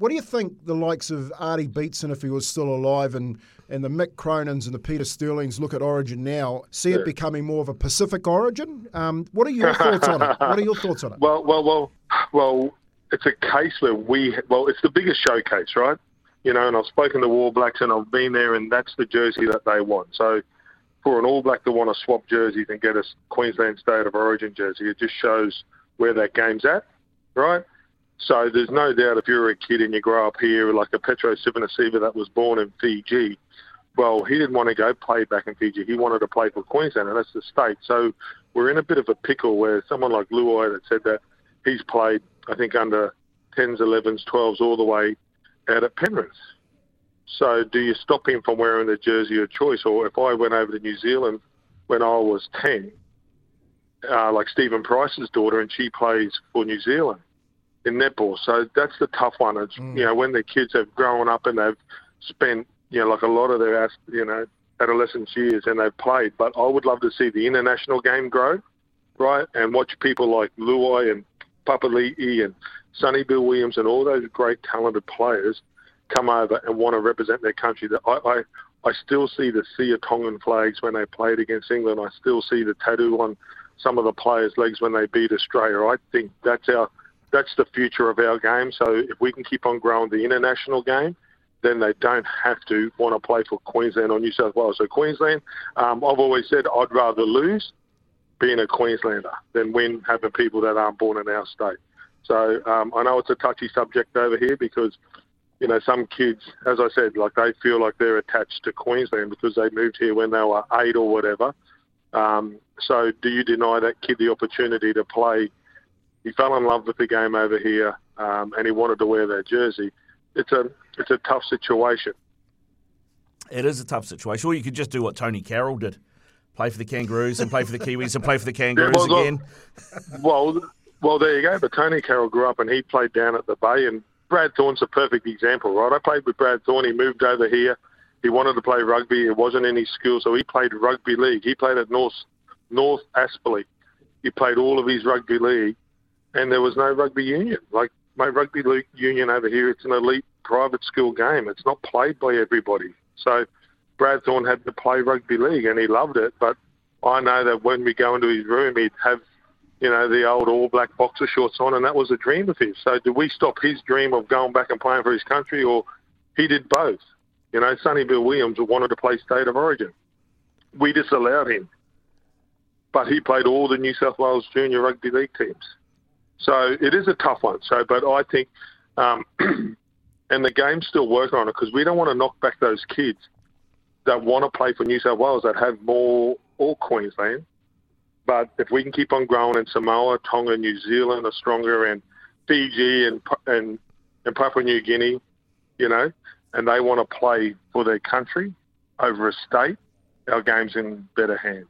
what do you think the likes of Artie Beetson, if he was still alive, and, and the Mick Cronins and the Peter Sterlings look at Origin now, see it becoming more of a Pacific Origin? Um, what are your thoughts on it? What are your thoughts on it? Well, well, well, well. It's a case where we, well, it's the biggest showcase, right? You know, and I've spoken to All Blacks and I've been there, and that's the jersey that they want. So for an All Black to want to swap jerseys and get a Queensland State of Origin jersey, it just shows where that game's at, right? So there's no doubt if you're a kid and you grow up here, like a Petero Civoniceva that was born in Fiji, well, he didn't want to go play back in Fiji. He wanted to play for Queensland, and that's the state. So we're in a bit of a pickle where someone like Luai that said that he's played, I think, under 10s, 11s, 12s, all the way out at Penrith. So do you stop him from wearing the jersey of choice? Or if I went over to New Zealand when I was 10, uh, like Stephen Price's daughter, and she plays for New Zealand in netball. So that's the tough one. It's, mm. you know, when the kids have grown up and they've spent, you know, like a lot of their, you know, adolescence years and they've played. But I would love to see the international game grow, right? And watch people like Luai and Papali'i and Sonny Bill Williams and all those great talented players come over and want to represent their country. That I, I, I still see the Sea of Tongan flags when they played against England. I still see the tattoo on some of the players' legs when they beat Australia. I think that's our that's the future of our game. So if we can keep on growing the international game, then they don't have to want to play for Queensland or New South Wales. So Queensland, um, I've always said I'd rather lose being a Queenslander than win having people that aren't born in our state. So um, I know it's a touchy subject over here because you know, some kids, as I said, like they feel like they're attached to Queensland because they moved here when they were eight or whatever. Um, so, do you deny that kid the opportunity to play? He fell in love with the game over here, um, and he wanted to wear that jersey. It's a it's a tough situation. It is a tough situation. Or you could just do what Tonie Carroll did: play for the Kangaroos and play for the Kiwis and play for the Kangaroos yeah, well, again. Well, well, there you go. But Tonie Carroll grew up and he played down at the Bay, and Brad Thorn's a perfect example, right? I played with Brad Thorn. He moved over here. He wanted to play rugby. It wasn't in his school, so he played rugby league. He played at North North Aspley. He played all of his rugby league, and there was no rugby union. Like my rugby league union over here, it's an elite private school game. It's not played by everybody. So Brad Thorn had to play rugby league, and he loved it. But I know that when we go into his room, he'd have you know, the old all black boxer shorts on, and that was a dream of his. So, do we stop his dream of going back and playing for his country, or he did both? You know, Sonny Bill Williams wanted to play State of Origin. We disallowed him, but he played all the New South Wales junior rugby league teams. So it is a tough one. So, but I think, um, and the game's still working on it because we don't want to knock back those kids that want to play for New South Wales that have more or Queensland but if we can keep on growing in Samoa, Tonga, New Zealand are stronger, and Fiji and and and Papua New Guinea, you know, and they want to play for their country over a state, our game's in better hands.